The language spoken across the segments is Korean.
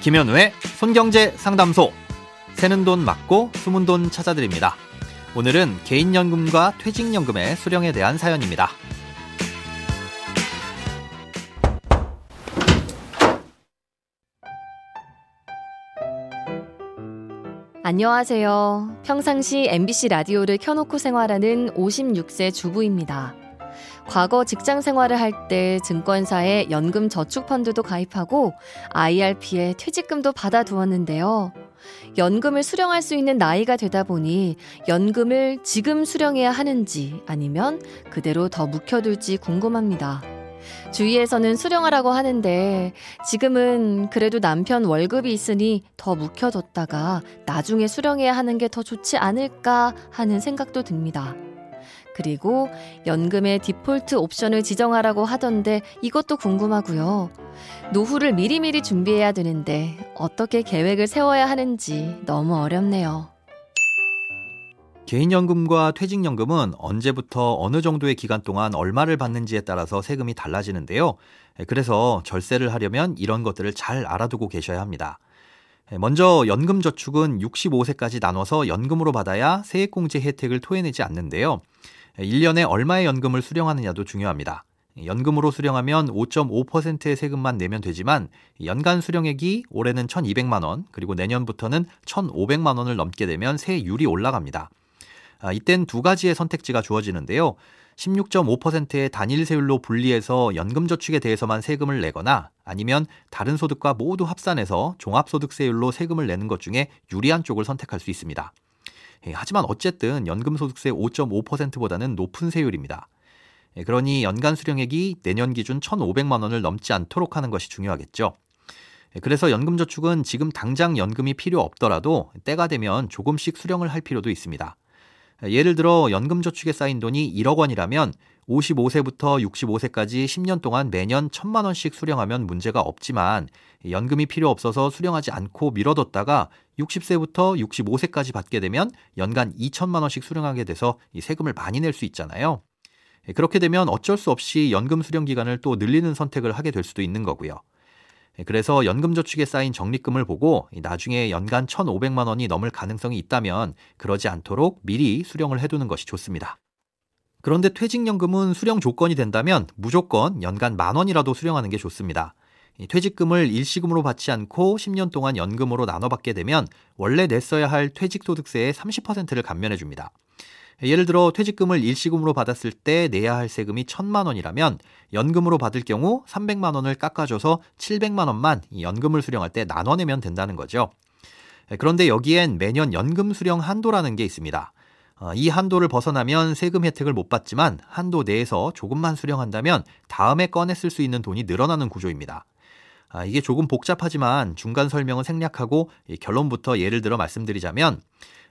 김현우의 손경제 상담소. 새는 돈 맞고 숨은 돈 찾아드립니다. 오늘은 개인연금과 퇴직연금의 수령에 대한 사연입니다. 안녕하세요. 평상시 MBC 라디오를 켜놓고 생활하는 56세 주부입니다. 과거 직장 생활을 할 때 증권사에 연금 저축 펀드도 가입하고 IRP에 퇴직금도 받아 두었는데요. 연금을 수령할 수 있는 나이가 되다 보니 연금을 지금 수령해야 하는지 아니면 그대로 더 묵혀둘지 궁금합니다. 주위에서는 수령하라고 하는데 지금은 그래도 남편 월급이 있으니 더 묵혀뒀다가 나중에 수령해야 하는 게 더 좋지 않을까 하는 생각도 듭니다. 그리고 연금의 디폴트 옵션을 지정하라고 하던데 이것도 궁금하고요. 노후를 미리미리 준비해야 되는데 어떻게 계획을 세워야 하는지 너무 어렵네요. 개인연금과 퇴직연금은 언제부터 어느 정도의 기간 동안 얼마를 받는지에 따라서 세금이 달라지는데요. 그래서 절세를 하려면 이런 것들을 잘 알아두고 계셔야 합니다. 먼저 연금저축은 65세까지 나눠서 연금으로 받아야 세액공제 혜택을 토해내지 않는데요. 1년에 얼마의 연금을 수령하느냐도 중요합니다. 연금으로 수령하면 5.5%의 세금만 내면 되지만 연간 수령액이 올해는 1,200만 원, 그리고 내년부터는 1,500만 원을 넘게 되면 세율이 올라갑니다. 아, 이땐 두 가지의 선택지가 주어지는데요. 16.5%의 단일 세율로 분리해서 연금 저축에 대해서만 세금을 내거나 아니면 다른 소득과 모두 합산해서 종합소득세율로 세금을 내는 것 중에 유리한 쪽을 선택할 수 있습니다. 예, 하지만 어쨌든 연금소득세 5.5%보다는 높은 세율입니다. 예, 그러니 연간 수령액이 내년 기준 1,500만 원을 넘지 않도록 하는 것이 중요하겠죠. 예, 그래서 연금저축은 지금 당장 연금이 필요 없더라도 때가 되면 조금씩 수령을 할 필요도 있습니다. 예를 들어 연금저축에 쌓인 돈이 1억 원이라면 55세부터 65세까지 10년 동안 매년 1천만 원씩 수령하면 문제가 없지만 연금이 필요 없어서 수령하지 않고 미뤄뒀다가 60세부터 65세까지 받게 되면 연간 2천만 원씩 수령하게 돼서 이 세금을 많이 낼 수 있잖아요. 그렇게 되면 어쩔 수 없이 연금 수령 기간을 또 늘리는 선택을 하게 될 수도 있는 거고요. 그래서 연금저축에 쌓인 적립금을 보고 나중에 연간 1,500만 원이 넘을 가능성이 있다면 그러지 않도록 미리 수령을 해두는 것이 좋습니다. 그런데 퇴직연금은 수령 조건이 된다면 무조건 연간 만 원이라도 수령하는 게 좋습니다. 퇴직금을 일시금으로 받지 않고 10년 동안 연금으로 나눠 받게 되면 원래 냈어야 할 퇴직소득세의 30%를 감면해 줍니다. 예를 들어 퇴직금을 일시금으로 받았을 때 내야 할 세금이 1천만 원이라면 연금으로 받을 경우 300만 원을 깎아줘서 700만 원만 연금을 수령할 때 나눠내면 된다는 거죠. 그런데 여기엔 매년 연금 수령 한도라는 게 있습니다. 어, 이 한도를 벗어나면 세금 혜택을 못 받지만 한도 내에서 조금만 수령한다면 다음에 쓸수 있는 돈이 늘어나는 구조입니다. 아, 이게 조금 복잡하지만 중간 설명은 생략하고 결론부터 예를 들어 말씀드리자면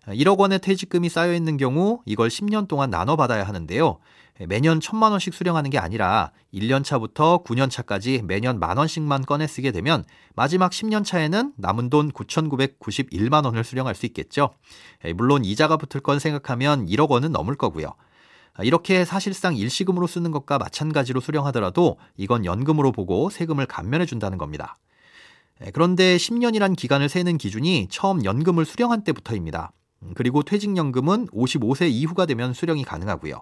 1억 원의 퇴직금이 쌓여 있는 경우 이걸 10년 동안 나눠 받아야 하는데요. 매년 1천만 원씩 수령하는 게 아니라 1년 차부터 9년 차까지 매년 만 원씩만 꺼내 쓰게 되면 마지막 10년 차에는 남은 돈 9,991만 원을 수령할 수 있겠죠. 물론 이자가 붙을 건 생각하면 1억 원은 넘을 거고요. 이렇게 사실상 일시금으로 쓰는 것과 마찬가지로 수령하더라도 이건 연금으로 보고 세금을 감면해 준다는 겁니다. 그런데 10년이란 기간을 세는 기준이 처음 연금을 수령한 때부터입니다. 음, 그리고 퇴직연금은 55세 이후가 되면 수령이 가능하고요.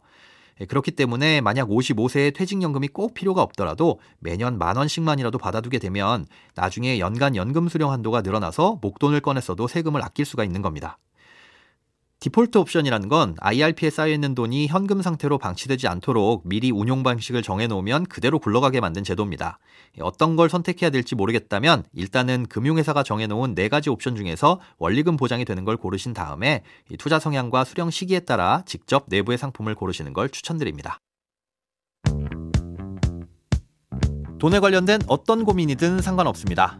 예, 그렇기 때문에 만약 55세에 퇴직연금이 꼭 필요가 없더라도 매년 만 원씩만이라도 받아두게 되면 나중에 연간 연금 수령 한도가 늘어나서 목돈을 꺼냈어도 세금을 아낄 수가 있는 겁니다. 디폴트 옵션이라는 건 IRP에 쌓여있는 돈이 현금 상태로 방치되지 않도록 미리 운용 방식을 정해놓으면 그대로 굴러가게 만든 제도입니다. 어떤 걸 선택해야 될지 모르겠다면 일단은 금융회사가 정해놓은 네 가지 옵션 중에서 원리금 보장이 되는 걸 고르신 다음에 투자 성향과 수령 시기에 따라 직접 내부의 상품을 고르시는 걸 추천드립니다. 돈에 관련된 어떤 고민이든 상관없습니다.